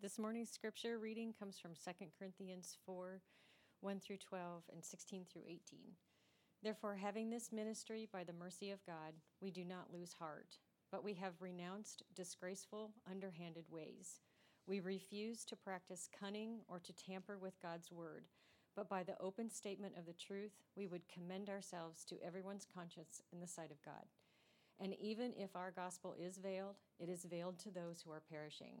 This, morning's scripture reading comes from 2 Corinthians 4 1 through 12 and 16 through 18. Therefore, having this ministry by the mercy of God, we do not lose heart, but we have renounced disgraceful, underhanded ways. We refuse to practice cunning or to tamper with God's word, but by the open statement of the truth, we would commend ourselves to everyone's conscience in the sight of God. And even if our gospel is veiled, it is veiled to those who are perishing.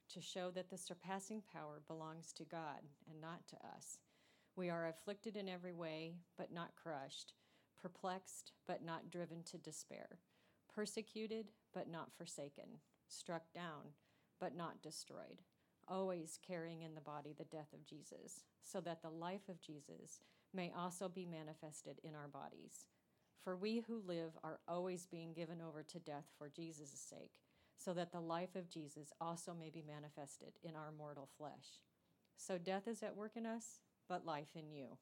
to show that the surpassing power belongs to God and not to us. We are afflicted in every way, but not crushed, perplexed, but not driven to despair, persecuted, but not forsaken, struck down, but not destroyed, always carrying in the body the death of Jesus, so that the life of Jesus may also be manifested in our bodies. For we who live are always being given over to death for Jesus' sake so that the life of Jesus also may be manifested in our mortal flesh. So death is at work in us, but life in you.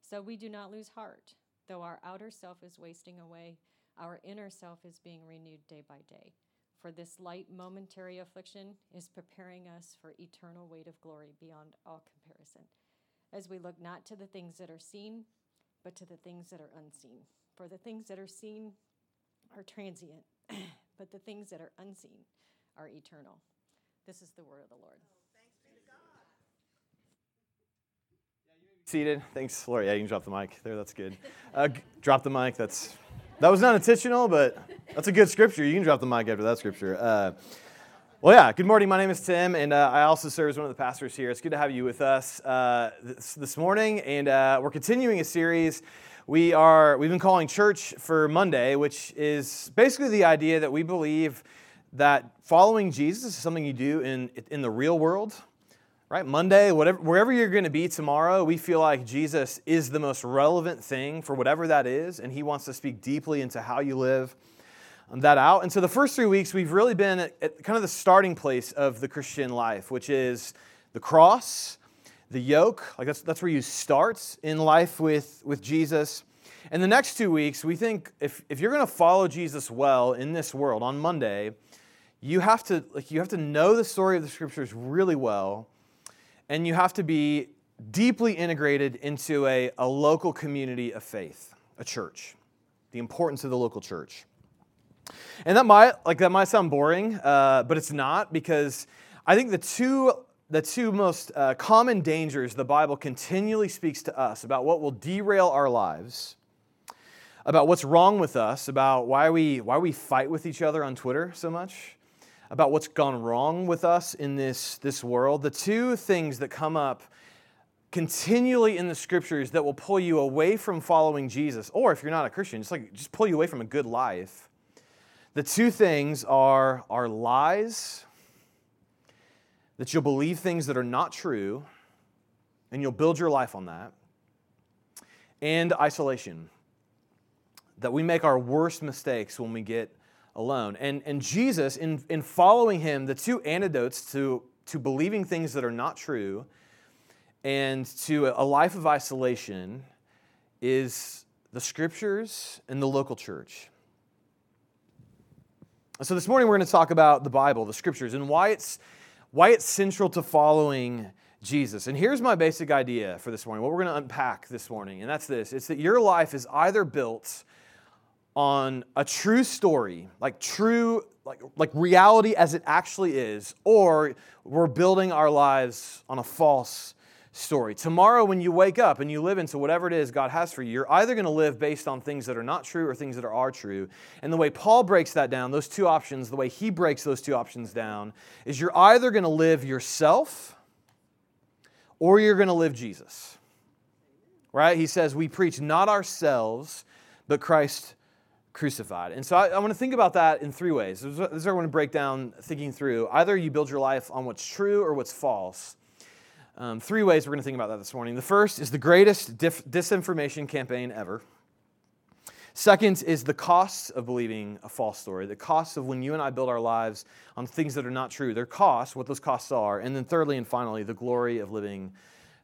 So we do not lose heart. Though our outer self is wasting away, our inner self is being renewed day by day. For this light momentary affliction is preparing us for eternal weight of glory beyond all comparison, as we look not to the things that are seen, but to the things that are unseen. For the things that are seen are transient but the things that are unseen are eternal. This is the word of the Lord. Seated. Thanks, Laura. Yeah, you can drop the mic there. That's good. Uh, drop the mic. That's that was not intentional, but that's a good scripture. You can drop the mic after that scripture. Uh, well, yeah. Good morning. My name is Tim, and uh, I also serve as one of the pastors here. It's good to have you with us uh, this, this, morning, and uh, we're continuing a series we are we've been calling church for Monday, which is basically the idea that we believe that following Jesus is something you do in in the real world. Right? Monday, whatever wherever you're going to be tomorrow, we feel like Jesus is the most relevant thing for whatever that is, and he wants to speak deeply into how you live um, that out. And so the first three weeks, we've really been at kind of the starting place of the Christian life, which is the cross the yoke. Like that's, that's where you start in life with, with Jesus. And the next two weeks, we think if, if you're going to follow Jesus well in this world on Monday, you have to like you have to know the story of the scriptures really well, and you have to be deeply integrated into a, a local community of faith, a church, the importance of the local church. And that might like that might sound boring, uh, but it's not because I think the two the two most uh, common dangers the Bible continually speaks to us about what will derail our lives, about what's wrong with us, about why we, why we fight with each other on Twitter so much, about what's gone wrong with us in this, this world. The two things that come up continually in the scriptures that will pull you away from following Jesus, or if you're not a Christian, just like just pull you away from a good life. The two things are, are lies that you'll believe things that are not true, and you'll build your life on that, and isolation. That we make our worst mistakes when we get alone. And, and Jesus, in, in following him, the two antidotes to, to believing things that are not true and to a life of isolation is the scriptures and the local church. So, this morning we're going to talk about the Bible, the scriptures, and why it's why it's central to following Jesus. And here's my basic idea for this morning, what we're going to unpack this morning, and that's this it's that your life is either built on a true story, like true, like, like reality as it actually is, or we're building our lives on a false story. Tomorrow, when you wake up and you live into whatever it is God has for you, you're either going to live based on things that are not true or things that are, true. And the way Paul breaks that down, those two options, the way he breaks those two options down, is you're either going to live yourself or you're going to live Jesus. Right? He says, We preach not ourselves, but Christ crucified. And so I, I, want to think about that in three ways. This is what I want to break down thinking through. Either you build your life on what's true or what's false. Um, three ways we're going to think about that this morning. The first is the greatest dif- disinformation campaign ever. Second is the costs of believing a false story, the costs of when you and I build our lives on things that are not true, their costs, what those costs are. And then thirdly and finally, the glory of living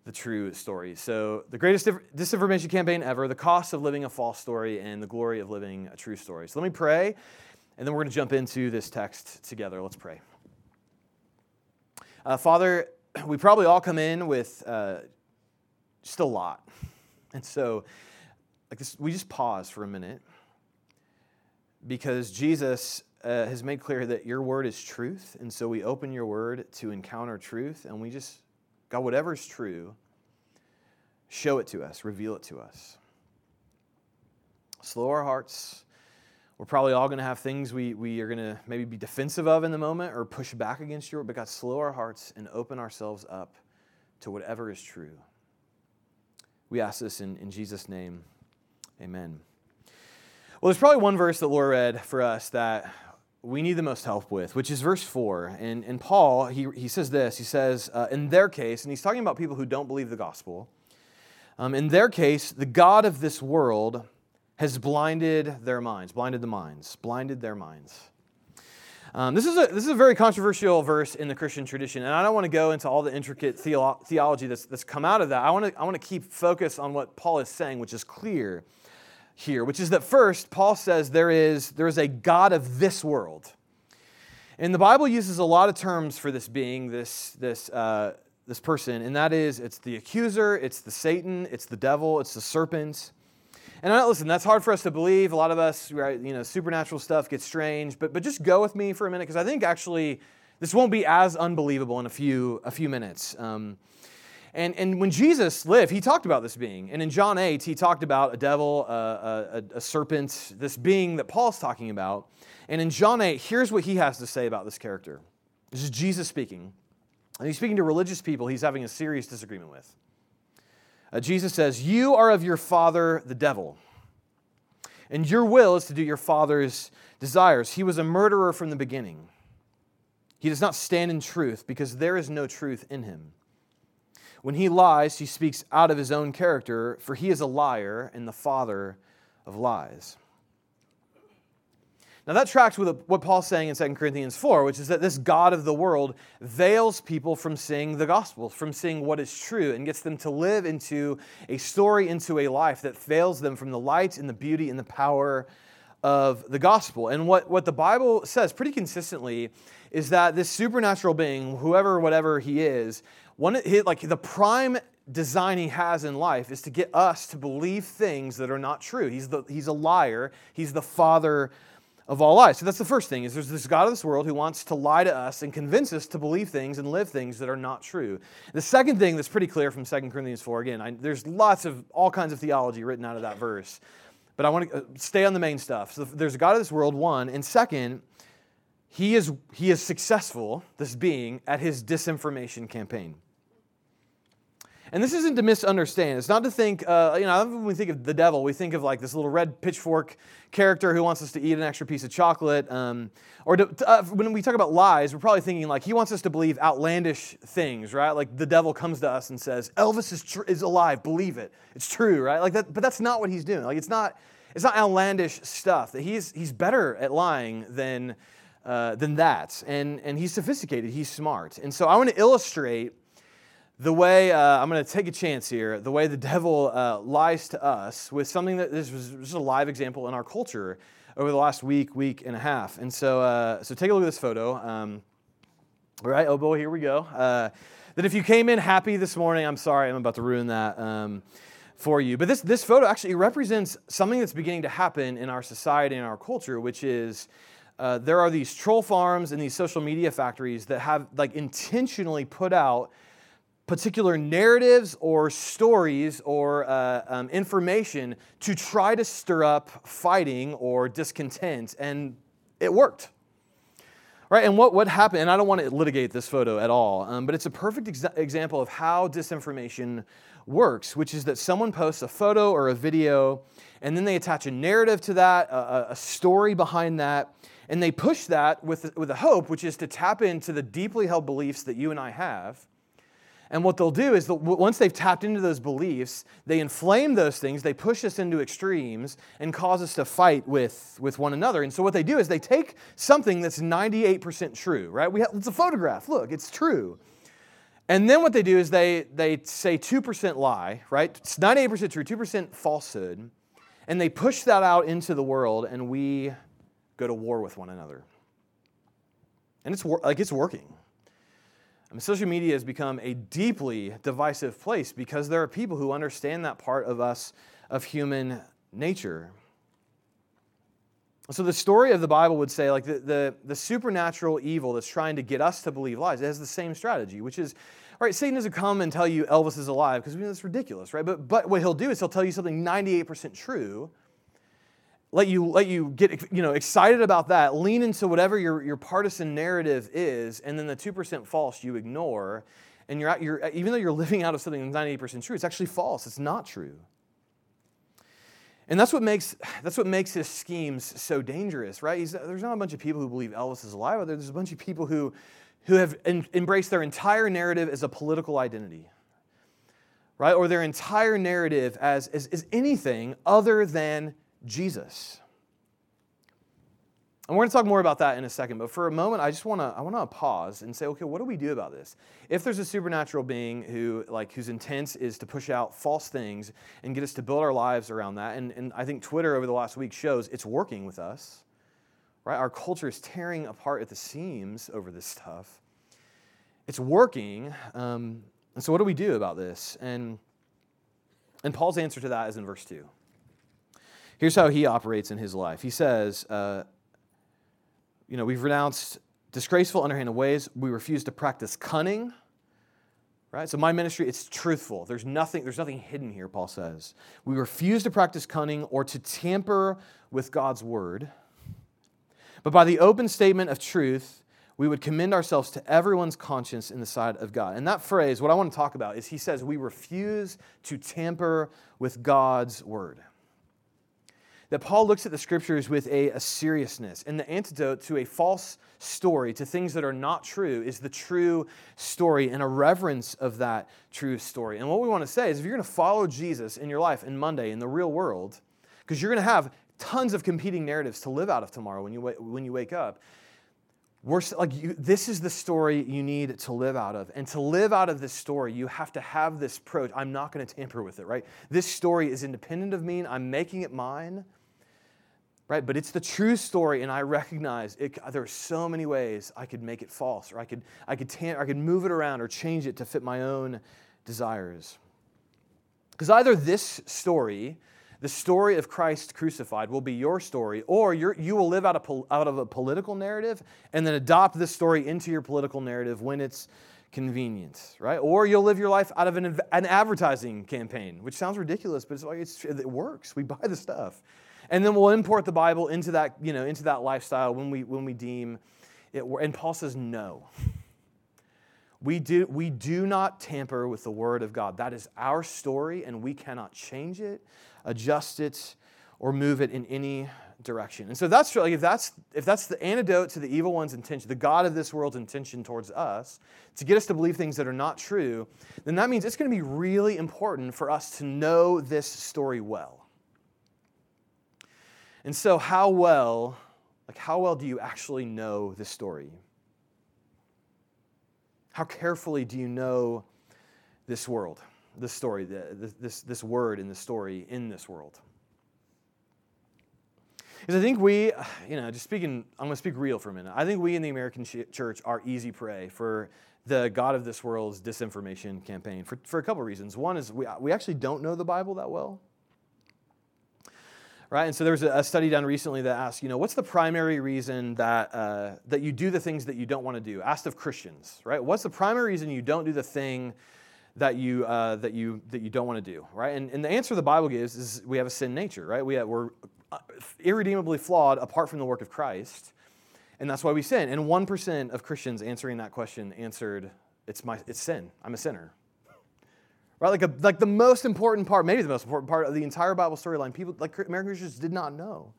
the true story. So, the greatest disinformation campaign ever, the cost of living a false story, and the glory of living a true story. So, let me pray, and then we're going to jump into this text together. Let's pray. Uh, Father, we probably all come in with uh, just a lot. And so, like this, we just pause for a minute because Jesus uh, has made clear that your word is truth. And so we open your word to encounter truth. And we just, God, whatever's true, show it to us, reveal it to us. Slow our hearts. We're probably all going to have things we, we are going to maybe be defensive of in the moment or push back against word. But God, slow our hearts and open ourselves up to whatever is true. We ask this in, in Jesus' name. Amen. Well, there's probably one verse that Laura read for us that we need the most help with, which is verse 4. And, and Paul, he, he says this He says, uh, in their case, and he's talking about people who don't believe the gospel, um, in their case, the God of this world has blinded their minds, blinded the minds, blinded their minds. Um, this, is a, this is a very controversial verse in the Christian tradition, and I don't want to go into all the intricate theolo- theology that's, that's come out of that. I want, to, I want to keep focus on what Paul is saying, which is clear here, which is that first, Paul says there is, there is a God of this world. And the Bible uses a lot of terms for this being, this, this, uh, this person, and that is it's the accuser, it's the Satan, it's the devil, it's the serpent. And I, listen, that's hard for us to believe. A lot of us, right, you know, supernatural stuff gets strange, but, but just go with me for a minute because I think actually this won't be as unbelievable in a few, a few minutes. Um, and, and when Jesus lived, he talked about this being. And in John 8, he talked about a devil, a, a, a serpent, this being that Paul's talking about. And in John 8, here's what he has to say about this character. This is Jesus speaking. And he's speaking to religious people he's having a serious disagreement with. Uh, Jesus says, You are of your father, the devil, and your will is to do your father's desires. He was a murderer from the beginning. He does not stand in truth because there is no truth in him. When he lies, he speaks out of his own character, for he is a liar and the father of lies. Now, that tracks with what Paul's saying in 2 Corinthians 4, which is that this God of the world veils people from seeing the gospel, from seeing what is true, and gets them to live into a story, into a life that veils them from the light and the beauty and the power of the gospel. And what, what the Bible says pretty consistently is that this supernatural being, whoever, whatever he is, one, like the prime design he has in life is to get us to believe things that are not true. He's, the, he's a liar. He's the father of all lies. So that's the first thing is there's this God of this world who wants to lie to us and convince us to believe things and live things that are not true. The second thing that's pretty clear from 2 Corinthians 4, again, I, there's lots of all kinds of theology written out of that verse, but I want to uh, stay on the main stuff. So there's a God of this world, one, and second, he is, he is successful, this being, at his disinformation campaign. And this isn't to misunderstand. It's not to think, uh, you know, when we think of the devil, we think of like this little red pitchfork character who wants us to eat an extra piece of chocolate. Um, or to, uh, when we talk about lies, we're probably thinking like he wants us to believe outlandish things, right? Like the devil comes to us and says, Elvis is, tr- is alive, believe it. It's true, right? Like that, but that's not what he's doing. Like it's not, it's not outlandish stuff. That he's, he's better at lying than, uh, than that. And, and he's sophisticated, he's smart. And so I want to illustrate the way, uh, I'm going to take a chance here, the way the devil uh, lies to us with something that this was just a live example in our culture over the last week, week and a half. And so, uh, so take a look at this photo. Um, all right, oh boy, here we go. Uh, that if you came in happy this morning, I'm sorry, I'm about to ruin that um, for you. But this, this photo actually represents something that's beginning to happen in our society and our culture, which is uh, there are these troll farms and these social media factories that have like intentionally put out particular narratives or stories or uh, um, information to try to stir up fighting or discontent, and it worked. Right, and what, what happened, and I don't want to litigate this photo at all, um, but it's a perfect ex- example of how disinformation works, which is that someone posts a photo or a video, and then they attach a narrative to that, a, a story behind that, and they push that with, with a hope, which is to tap into the deeply held beliefs that you and I have And what they'll do is, once they've tapped into those beliefs, they inflame those things, they push us into extremes, and cause us to fight with, with one another. And so, what they do is they take something that's 98% true, right? We have, it's a photograph. Look, it's true. And then what they do is they, they say 2% lie, right? It's 98% true, 2% falsehood. And they push that out into the world, and we go to war with one another. And it's like it's working. I mean, social media has become a deeply divisive place because there are people who understand that part of us, of human nature. So the story of the Bible would say, like the, the, the supernatural evil that's trying to get us to believe lies, it has the same strategy, which is, right, Satan doesn't come and tell you Elvis is alive because we know that's ridiculous, right? But, but what he'll do is he'll tell you something 98% true let you let you get you know excited about that lean into whatever your, your partisan narrative is and then the 2% false you ignore and you're, you're even though you're living out of something that's 98% true it's actually false. It's not true. And that's what makes that's what makes his schemes so dangerous right? He's, there's not a bunch of people who believe elvis is alive there's a bunch of people who who have in, embraced their entire narrative as a political identity right? Or their entire narrative as, as, as anything other than Jesus. And we're going to talk more about that in a second, but for a moment, I just want to I want to pause and say, okay, what do we do about this? If there's a supernatural being who like whose intent is to push out false things and get us to build our lives around that, and, and I think Twitter over the last week shows it's working with us. Right? Our culture is tearing apart at the seams over this stuff. It's working. Um, and so what do we do about this? And and Paul's answer to that is in verse 2. Here's how he operates in his life. He says, uh, You know, we've renounced disgraceful, underhanded ways. We refuse to practice cunning. Right? So my ministry, it's truthful. There's nothing, there's nothing hidden here, Paul says. We refuse to practice cunning or to tamper with God's word. But by the open statement of truth, we would commend ourselves to everyone's conscience in the sight of God. And that phrase, what I want to talk about is he says, we refuse to tamper with God's word that Paul looks at the scriptures with a, a, seriousness. And the antidote to a false story, to things that are not true, is the true story and a reverence of that true story. And what we want to say is if you're going to follow Jesus in your life in Monday, in the real world, because you're going to have tons of competing narratives to live out of tomorrow when you, when you wake up. We're, like you, this is the story you need to live out of. And to live out of this story, you have to have this approach. I'm not going to tamper with it, right? This story is independent of me. I'm making it mine right? But it's the true story, and I recognize it, there are so many ways I could make it false, or I could, I could, I could move it around or change it to fit my own desires. Because either this story, the story of Christ crucified, will be your story, or you will live out of, out of a political narrative and then adopt this story into your political narrative when it's convenient, right? Or you'll live your life out of an, an advertising campaign, which sounds ridiculous, but it's like it's, it works. We buy the stuff. And then we'll import the Bible into that, you know, into that lifestyle when we, when we deem it. And Paul says, no. We do, we do not tamper with the Word of God. That is our story, and we cannot change it, adjust it, or move it in any direction. And so that's really, if that's if that's the antidote to the evil one's intention, the God of this world's intention towards us, to get us to believe things that are not true, then that means it's going to be really important for us to know this story well. And so, how well, like, how well do you actually know this story? How carefully do you know this world, this story, this, this word in the story in this world? Because I think we, you know, just speaking, I'm going to speak real for a minute. I think we in the American church are easy prey for the God of this world's disinformation campaign for, for a couple of reasons. One is we, we actually don't know the Bible that well right? And so there was a study done recently that asked, you know, what's the primary reason that, uh, that you do the things that you don't want to do? Asked of Christians, right? What's the primary reason you don't do the thing that you, uh, that you, that you don't want to do, right? And, and the answer the Bible gives is we have a sin nature, right? We have, we're uh, irredeemably flawed apart from the work of Christ, and that's why we sin. And 1% of Christians answering that question answered, it's, my, it's sin. I'm a sinner, Right? Like, a, like the most important part, maybe the most important part of the entire Bible storyline, people like American Christians did not know.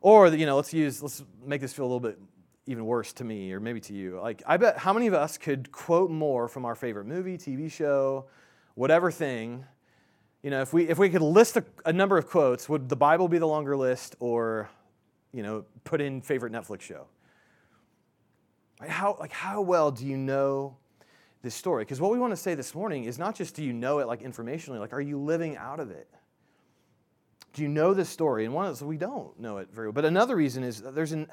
Or, you know, let's use, let's make this feel a little bit even worse to me, or maybe to you. Like, I bet how many of us could quote more from our favorite movie, TV show, whatever thing? You know, if we if we could list a, a number of quotes, would the Bible be the longer list, or you know, put in favorite Netflix show? How like how well do you know this story? Because what we want to say this morning is not just do you know it like informationally, like are you living out of it? Do you know this story? And one is we don't know it very well. But another reason is there's an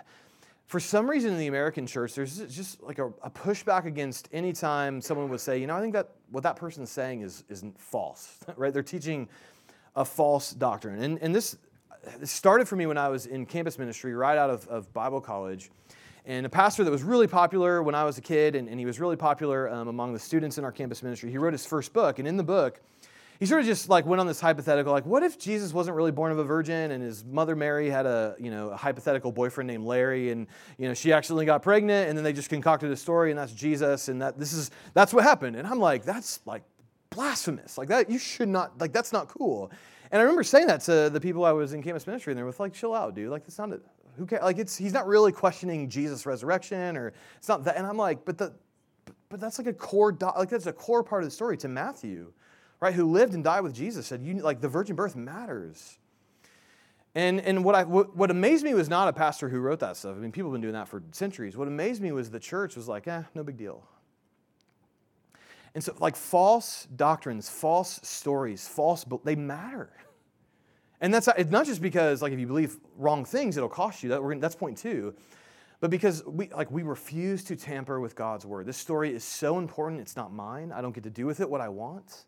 for some reason in the American church, there's just like a, a, pushback against any time someone would say, you know, I think that what that person's saying is, is false, right? They're teaching a false doctrine. And, and this, started for me when I was in campus ministry right out of, of Bible college. And a pastor that was really popular when I was a kid, and, and he was really popular um, among the students in our campus ministry, he wrote his first book. And in the book, he sort of just like went on this hypothetical like what if jesus wasn't really born of a virgin and his mother mary had a you know a hypothetical boyfriend named larry and you know she accidentally got pregnant and then they just concocted a story and that's jesus and that this is that's what happened. And i'm like that's like blasphemous. Like that you should not like that's not cool. And i remember saying that to the people i was in campus ministry and they were like chill out dude. Like that's not a, who cares like it's he's not really questioning jesus resurrection or it's not that and i'm like but the but that's like a core do, like that's a core part of the story to matthew right, who lived and died with Jesus, said, you, like, the virgin birth matters. And, and what, I, what, what, amazed me was not a pastor who wrote that stuff. I mean, people have been doing that for centuries. What amazed me was the church was like, eh, no big deal. And so, like, false doctrines, false stories, false, they matter. And that's it's not just because, like, if you believe wrong things, it'll cost you. That, that's point two. But because we, like, we refuse to tamper with God's word. This story is so important, it's not mine. I don't get to do with it what I want.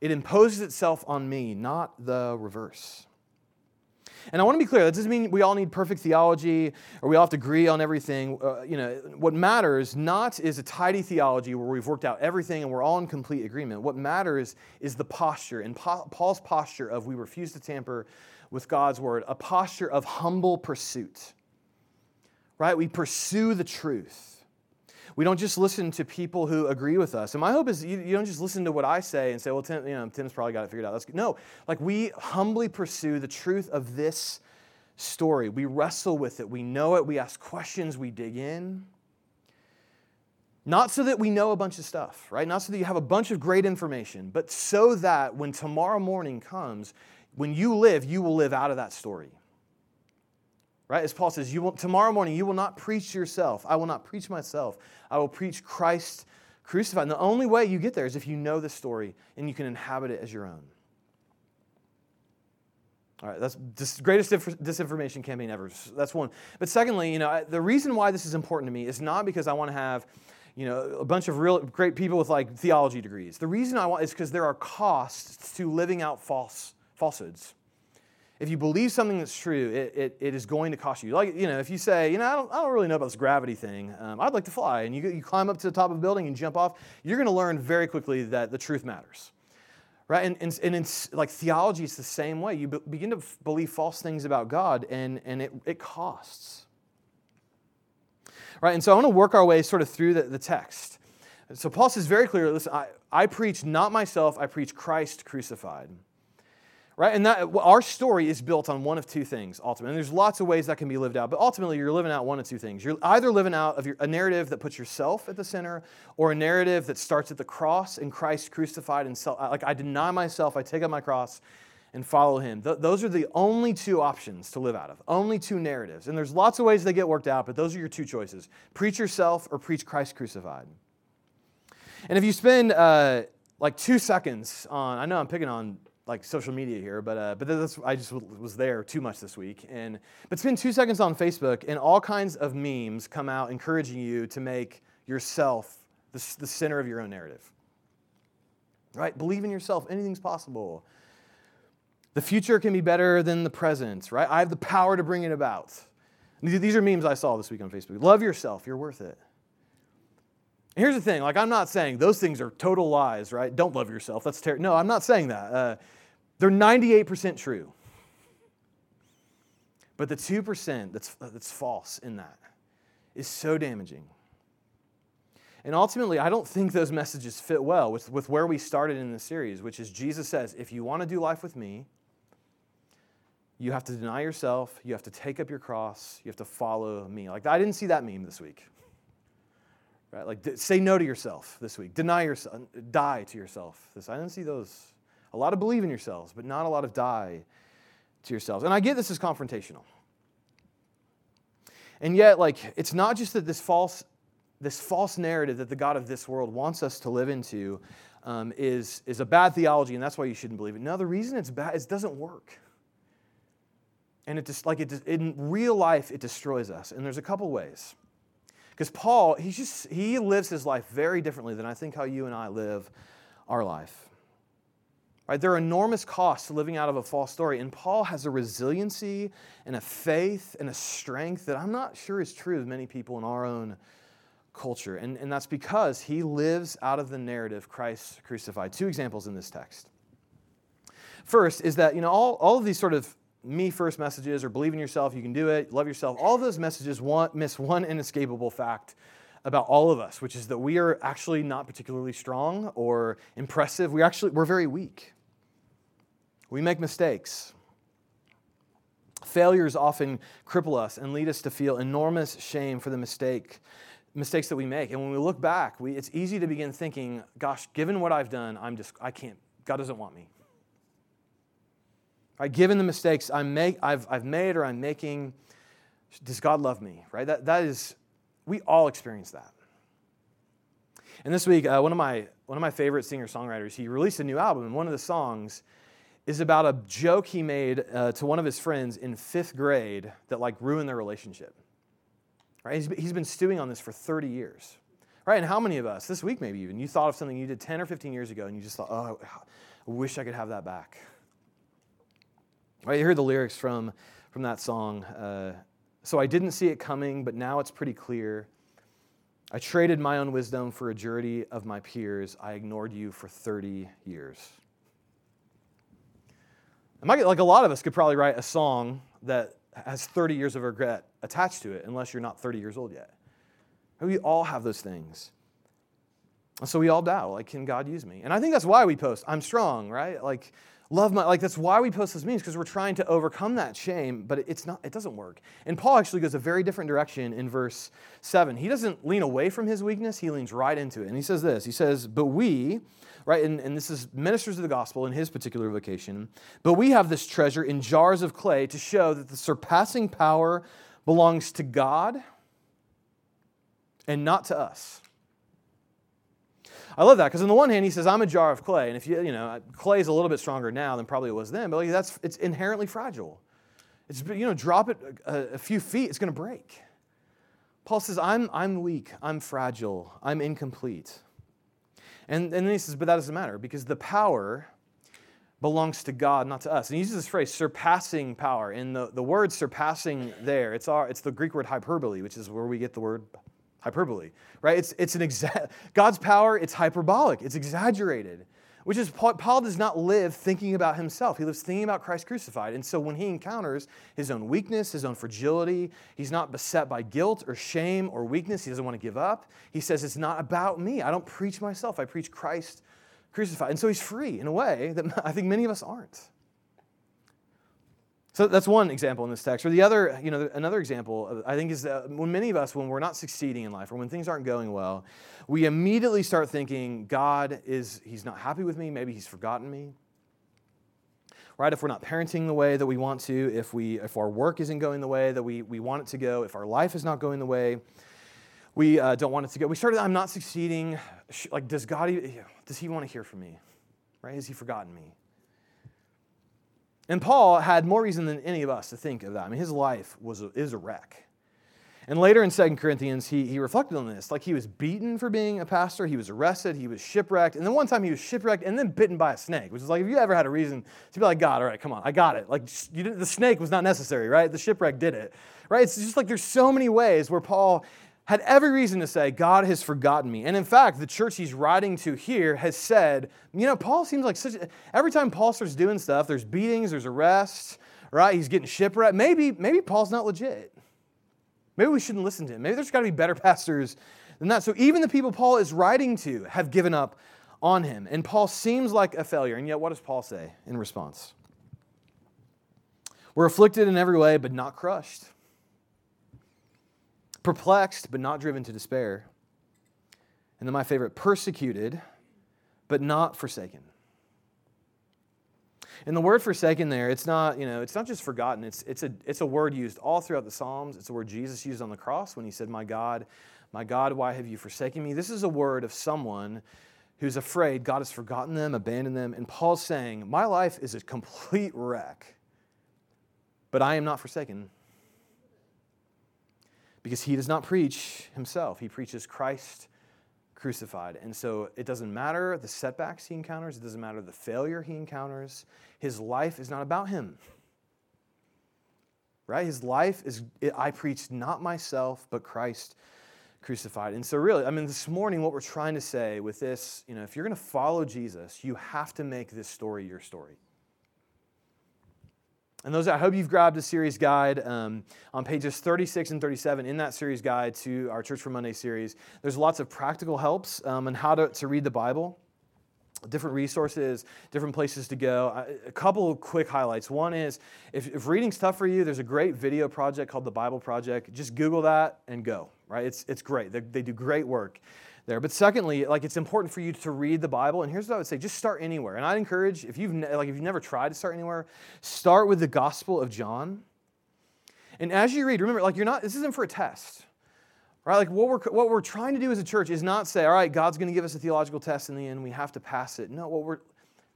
It imposes itself on me, not the reverse. And I want to be clear, that doesn't mean we all need perfect theology or we all have to agree on everything. Uh, you know, what matters not is a tidy theology where we've worked out everything and we're all in complete agreement. What matters is the posture, and Paul's posture of we refuse to tamper with God's word, a posture of humble pursuit. Right? We pursue the truth. We don't just listen to people who agree with us. And my hope is you, you don't just listen to what I say and say, well, Tim, you know, Tim's probably got it figured out. That's good. No, like we humbly pursue the truth of this story. We wrestle with it. We know it. We ask questions. We dig in. Not so that we know a bunch of stuff, right? Not so that you have a bunch of great information, but so that when tomorrow morning comes, when you live, you will live out of that story. Right? As Paul says, you will, tomorrow morning you will not preach yourself. I will not preach myself. I will preach Christ crucified. And the only way you get there is if you know the story and you can inhabit it as your own. All right, that's the greatest disinformation campaign ever. That's one. But secondly, you know, the reason why this is important to me is not because I want to have, you know, a bunch of real great people with like theology degrees. The reason I want is because there are costs to living out false falsehoods. If you believe something that's true, it, it, it is going to cost you. Like, you know, if you say, you know, I don't, I don't really know about this gravity thing, um, I'd like to fly, and you, you climb up to the top of a building and jump off, you're going to learn very quickly that the truth matters. Right? And, and, and in like theology, it's the same way. You be, begin to f- believe false things about God, and, and it, it costs. Right? And so I want to work our way sort of through the, the text. So Paul says very clearly listen, I, I preach not myself, I preach Christ crucified right? And that our story is built on one of two things ultimately. And there's lots of ways that can be lived out, but ultimately you're living out one of two things. You're either living out of your, a narrative that puts yourself at the center, or a narrative that starts at the cross and Christ crucified and self. Like I deny myself, I take up my cross and follow Him. Th- those are the only two options to live out of. Only two narratives, and there's lots of ways they get worked out, but those are your two choices: preach yourself or preach Christ crucified. And if you spend uh, like two seconds on, I know I'm picking on like social media here, but uh, but I just was there too much this week. And but spend two seconds on Facebook, and all kinds of memes come out encouraging you to make yourself the, the center of your own narrative. Right? Believe in yourself. Anything's possible. The future can be better than the present. Right? I have the power to bring it about. These are memes I saw this week on Facebook. Love yourself. You're worth it. Here's the thing, like I'm not saying those things are total lies, right? Don't love yourself. That's terrible. No, I'm not saying that. Uh, they're 98% true. But the 2% that's, that's false in that is so damaging. And ultimately, I don't think those messages fit well with, with where we started in the series, which is Jesus says, if you want to do life with me, you have to deny yourself, you have to take up your cross, you have to follow me. Like, I didn't see that meme this week. Right? Like, say no to yourself this week. Deny yourself, die to yourself. This, I don't see those. A lot of believe in yourselves, but not a lot of die to yourselves. And I get this is confrontational. And yet, like, it's not just that this false, this false narrative that the God of this world wants us to live into um, is, is a bad theology, and that's why you shouldn't believe it. No, the reason it's bad is it doesn't work. And it just like it in real life, it destroys us. And there's a couple ways. Because Paul, he's just he lives his life very differently than I think how you and I live our life. Right? There are enormous costs to living out of a false story. And Paul has a resiliency and a faith and a strength that I'm not sure is true of many people in our own culture. And, and that's because he lives out of the narrative Christ crucified. Two examples in this text. First is that, you know, all, all of these sort of me first messages or believe in yourself, you can do it, love yourself, all of those messages want, miss one inescapable fact about all of us, which is that we are actually not particularly strong or impressive. We actually, we're very weak. We make mistakes. Failures often cripple us and lead us to feel enormous shame for the mistake, mistakes that we make. And when we look back, we, it's easy to begin thinking, gosh, given what I've done, I'm just, I can't, God doesn't want me. Right, given the mistakes I make, I've, I've made or I'm making, does God love me? Right? That, that is, we all experience that. And this week, uh, one, of my, one of my favorite singer songwriters, he released a new album, and one of the songs is about a joke he made uh, to one of his friends in fifth grade that like ruined their relationship. Right? He's, he's been stewing on this for 30 years. Right? And how many of us, this week maybe even, you thought of something you did 10 or 15 years ago and you just thought, oh, I wish I could have that back. Right? You heard the lyrics from, from that song. Uh, so I didn't see it coming, but now it's pretty clear. I traded my own wisdom for a jury of my peers. I ignored you for 30 years. Like a lot of us could probably write a song that has 30 years of regret attached to it, unless you're not 30 years old yet. We all have those things. So we all doubt, like, can God use me? And I think that's why we post, I'm strong, right? Like, love my, like, that's why we post those memes, because we're trying to overcome that shame, but it's not, it doesn't work. And Paul actually goes a very different direction in verse 7. He doesn't lean away from his weakness, he leans right into it. And he says this He says, But we, right? And, and this is ministers of the gospel in his particular vocation. But we have this treasure in jars of clay to show that the surpassing power belongs to God and not to us. I love that because on the one hand he says I'm a jar of clay, and if you you know clay is a little bit stronger now than probably it was then, but like that's it's inherently fragile. It's you know drop it a, a few feet, it's going to break. Paul says I'm I'm weak, I'm fragile, I'm incomplete. And, and then he says, but that doesn't matter because the power belongs to God, not to us. And he uses this phrase, surpassing power. And the, the word surpassing there, it's, our, it's the Greek word hyperbole, which is where we get the word hyperbole, right? It's, it's an exa- God's power, it's hyperbolic, it's exaggerated which is Paul does not live thinking about himself. He lives thinking about Christ crucified. And so when he encounters his own weakness, his own fragility, he's not beset by guilt or shame or weakness. He doesn't want to give up. He says, It's not about me. I don't preach myself, I preach Christ crucified. And so he's free in a way that I think many of us aren't. So that's one example in this text. Or the other, you know, another example, I think, is that when many of us, when we're not succeeding in life or when things aren't going well, we immediately start thinking, God is, He's not happy with me. Maybe He's forgotten me. Right? If we're not parenting the way that we want to, if, we, if our work isn't going the way that we, we want it to go, if our life is not going the way we uh, don't want it to go, we started, I'm not succeeding. Like, does God, does He want to hear from me? Right? Has He forgotten me? And Paul had more reason than any of us to think of that. I mean, his life was a, is a wreck. And later in 2 Corinthians, he, he reflected on this. Like he was beaten for being a pastor, he was arrested, he was shipwrecked. And then one time he was shipwrecked and then bitten by a snake, which is like, if you ever had a reason to be like, God, all right, come on, I got it. Like the snake was not necessary, right? The shipwreck did it, right? It's just like there's so many ways where Paul had every reason to say, God has forgotten me. And in fact, the church he's writing to here has said, you know, Paul seems like such a, every time Paul starts doing stuff, there's beatings, there's arrests, right? He's getting shipwrecked. Maybe, maybe Paul's not legit. Maybe we shouldn't listen to him. Maybe there's got to be better pastors than that. So even the people Paul is writing to have given up on him. And Paul seems like a failure. And yet, what does Paul say in response? We're afflicted in every way, but not crushed. Perplexed, but not driven to despair. And then my favorite, persecuted, but not forsaken. And the word forsaken there, it's not, you know, it's not just forgotten. It's, it's, a, it's a word used all throughout the Psalms. It's a word Jesus used on the cross when he said, My God, my God, why have you forsaken me? This is a word of someone who's afraid God has forgotten them, abandoned them. And Paul's saying, My life is a complete wreck, but I am not forsaken. Because he does not preach himself, he preaches Christ crucified. And so it doesn't matter the setbacks he encounters, it doesn't matter the failure he encounters. His life is not about him. Right? His life is, I preach not myself, but Christ crucified. And so, really, I mean, this morning, what we're trying to say with this, you know, if you're going to follow Jesus, you have to make this story your story. And those, I hope you've grabbed a series guide um, on pages 36 and 37 in that series guide to our Church for Monday series. There's lots of practical helps um, on how to, to read the Bible different resources, different places to go. A couple quick highlights. One is if, if, reading's tough for you, there's a great video project called the Bible Project. Just Google that and go, right? It's, it's great. They, they do great work there. But secondly, like it's important for you to read the Bible. And here's what I would say: just start anywhere. And I'd encourage if you've ne- like if you've never tried to start anywhere, start with the Gospel of John. And as you read, remember, like you're not. This isn't for a test. Right? Like what we're, what we're trying to do as a church is not say, all right, God's going to give us a theological test in the end, we have to pass it. No, what we're,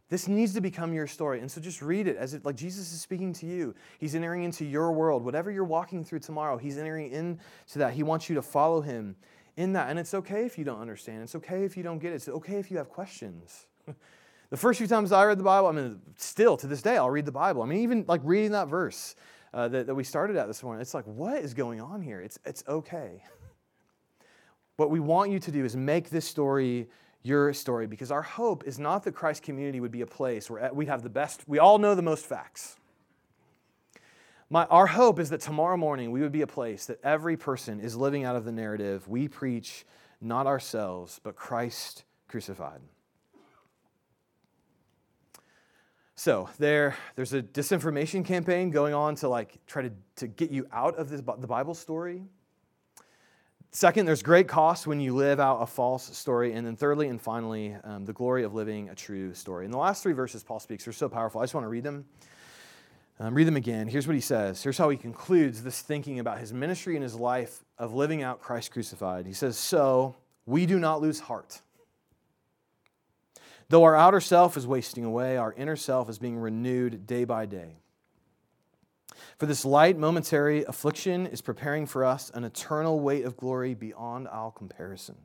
this needs to become your story. And so just read it as if like Jesus is speaking to you. He's entering into your world. Whatever you're walking through tomorrow, he's entering into that. He wants you to follow him in that. And it's okay if you don't understand. It's okay if you don't get it. It's okay if you have questions. the first few times I read the Bible, I mean, still to this day, I'll read the Bible. I mean, even like reading that verse uh, that, that we started at this morning, it's like, what is going on here? It's, it's okay. What we want you to do is make this story your story because our hope is not that Christ community would be a place where we have the best, we all know the most facts. My, our hope is that tomorrow morning we would be a place that every person is living out of the narrative we preach not ourselves, but Christ crucified. So there, there's a disinformation campaign going on to like try to, to get you out of this, the Bible story. Second, there's great cost when you live out a false story. And then, thirdly and finally, um, the glory of living a true story. And the last three verses Paul speaks are so powerful. I just want to read them. Um, read them again. Here's what he says. Here's how he concludes this thinking about his ministry and his life of living out Christ crucified. He says, So we do not lose heart. Though our outer self is wasting away, our inner self is being renewed day by day. For this light, momentary affliction is preparing for us an eternal weight of glory beyond all comparison.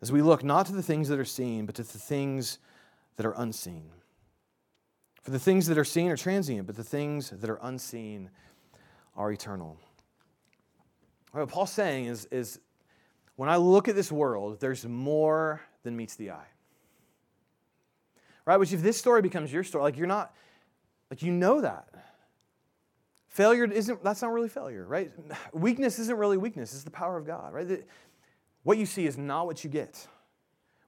As we look not to the things that are seen, but to the things that are unseen. For the things that are seen are transient, but the things that are unseen are eternal. What Paul's saying is, is when I look at this world, there's more than meets the eye. Right? Which if this story becomes your story, like you're not, like you know that. Failure isn't, that's not really failure, right? Weakness isn't really weakness, it's the power of God, right? What you see is not what you get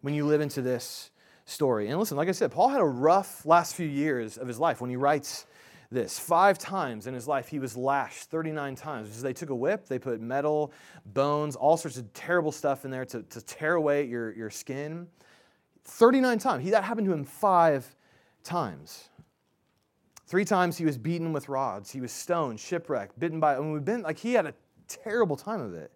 when you live into this story. And listen, like I said, Paul had a rough last few years of his life when he writes this. Five times in his life, he was lashed 39 times. They took a whip, they put metal, bones, all sorts of terrible stuff in there to, to tear away your, your skin. 39 times. He, that happened to him five times. Three times he was beaten with rods. He was stoned, shipwrecked, bitten by. I mean, we've been like he had a terrible time of it.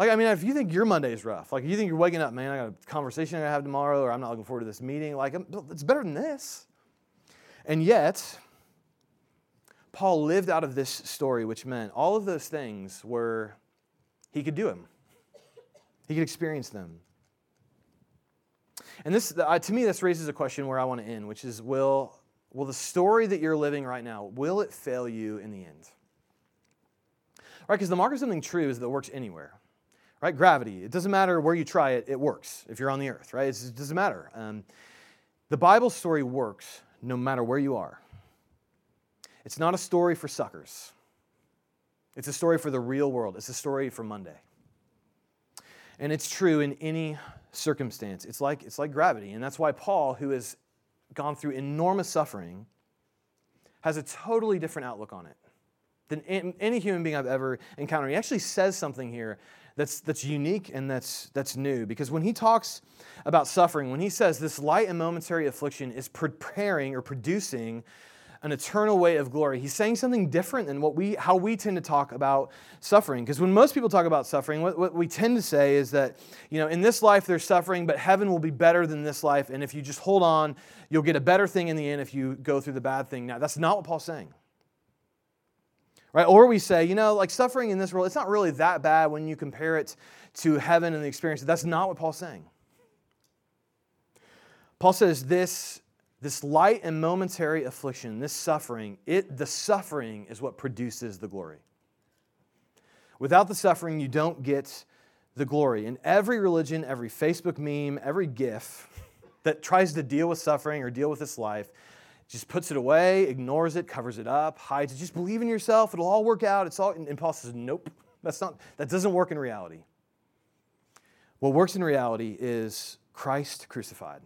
Like, I mean, if you think your Monday is rough, like you think you're waking up, man, I got a conversation I gotta have tomorrow, or I'm not looking forward to this meeting, like it's better than this. And yet, Paul lived out of this story, which meant all of those things were, he could do them. He could experience them. And this, uh, to me, this raises a question where I want to end, which is will Will the story that you're living right now, will it fail you in the end? Right? Because the mark of something true is that it works anywhere. Right? Gravity. It doesn't matter where you try it, it works if you're on the earth, right? It doesn't matter. Um, the Bible story works no matter where you are. It's not a story for suckers. It's a story for the real world. It's a story for Monday. And it's true in any circumstance. It's like, it's like gravity. And that's why Paul, who has gone through enormous suffering, has a totally different outlook on it than any human being I've ever encountered. He actually says something here that's, that's unique and that's, that's new. Because when he talks about suffering, when he says this light and momentary affliction is preparing or producing an eternal way of glory. He's saying something different than what we, how we tend to talk about suffering. Because when most people talk about suffering, what, what we tend to say is that, you know, in this life there's suffering, but heaven will be better than this life. And if you just hold on, you'll get a better thing in the end if you go through the bad thing. Now, that's not what Paul's saying. Right? Or we say, you know, like suffering in this world, it's not really that bad when you compare it to heaven and the experience. That's not what Paul's saying. Paul says this this light and momentary affliction, this suffering, it, the suffering is what produces the glory. Without the suffering, you don't get the glory. In every religion, every Facebook meme, every GIF that tries to deal with suffering or deal with this life, just puts it away, ignores it, covers it up, hides it. Just believe in yourself; it'll all work out. It's all. And Paul says, "Nope, that's not. That doesn't work in reality. What works in reality is Christ crucified."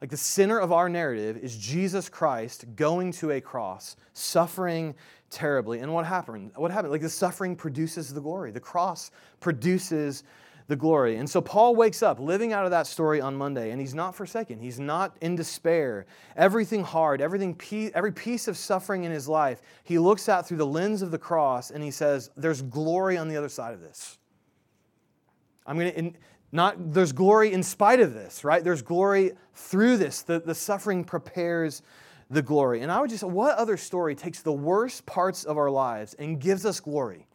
Like the center of our narrative is Jesus Christ going to a cross, suffering terribly. And what happened? What happened? Like the suffering produces the glory. The cross produces the glory. And so Paul wakes up living out of that story on Monday, and he's not forsaken. He's not in despair. Everything hard, everything, every piece of suffering in his life, he looks at through the lens of the cross and he says, There's glory on the other side of this. I'm going to. Not there's glory in spite of this, right? There's glory through this. The, the suffering prepares the glory. And I would just what other story takes the worst parts of our lives and gives us glory?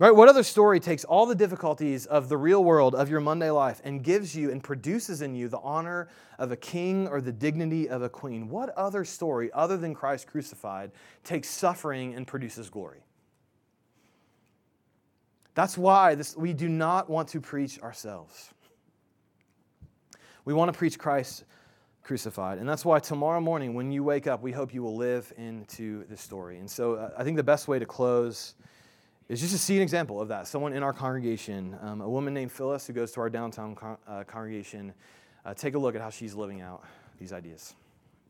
Right? What other story takes all the difficulties of the real world, of your Monday life, and gives you and produces in you the honor of a king or the dignity of a queen? What other story, other than Christ crucified, takes suffering and produces glory? That's why this, we do not want to preach ourselves. We want to preach Christ crucified. And that's why tomorrow morning, when you wake up, we hope you will live into this story. And so uh, I think the best way to close is just to see an example of that. Someone in our congregation, um, a woman named Phyllis who goes to our downtown con- uh, congregation, uh, take a look at how she's living out these ideas.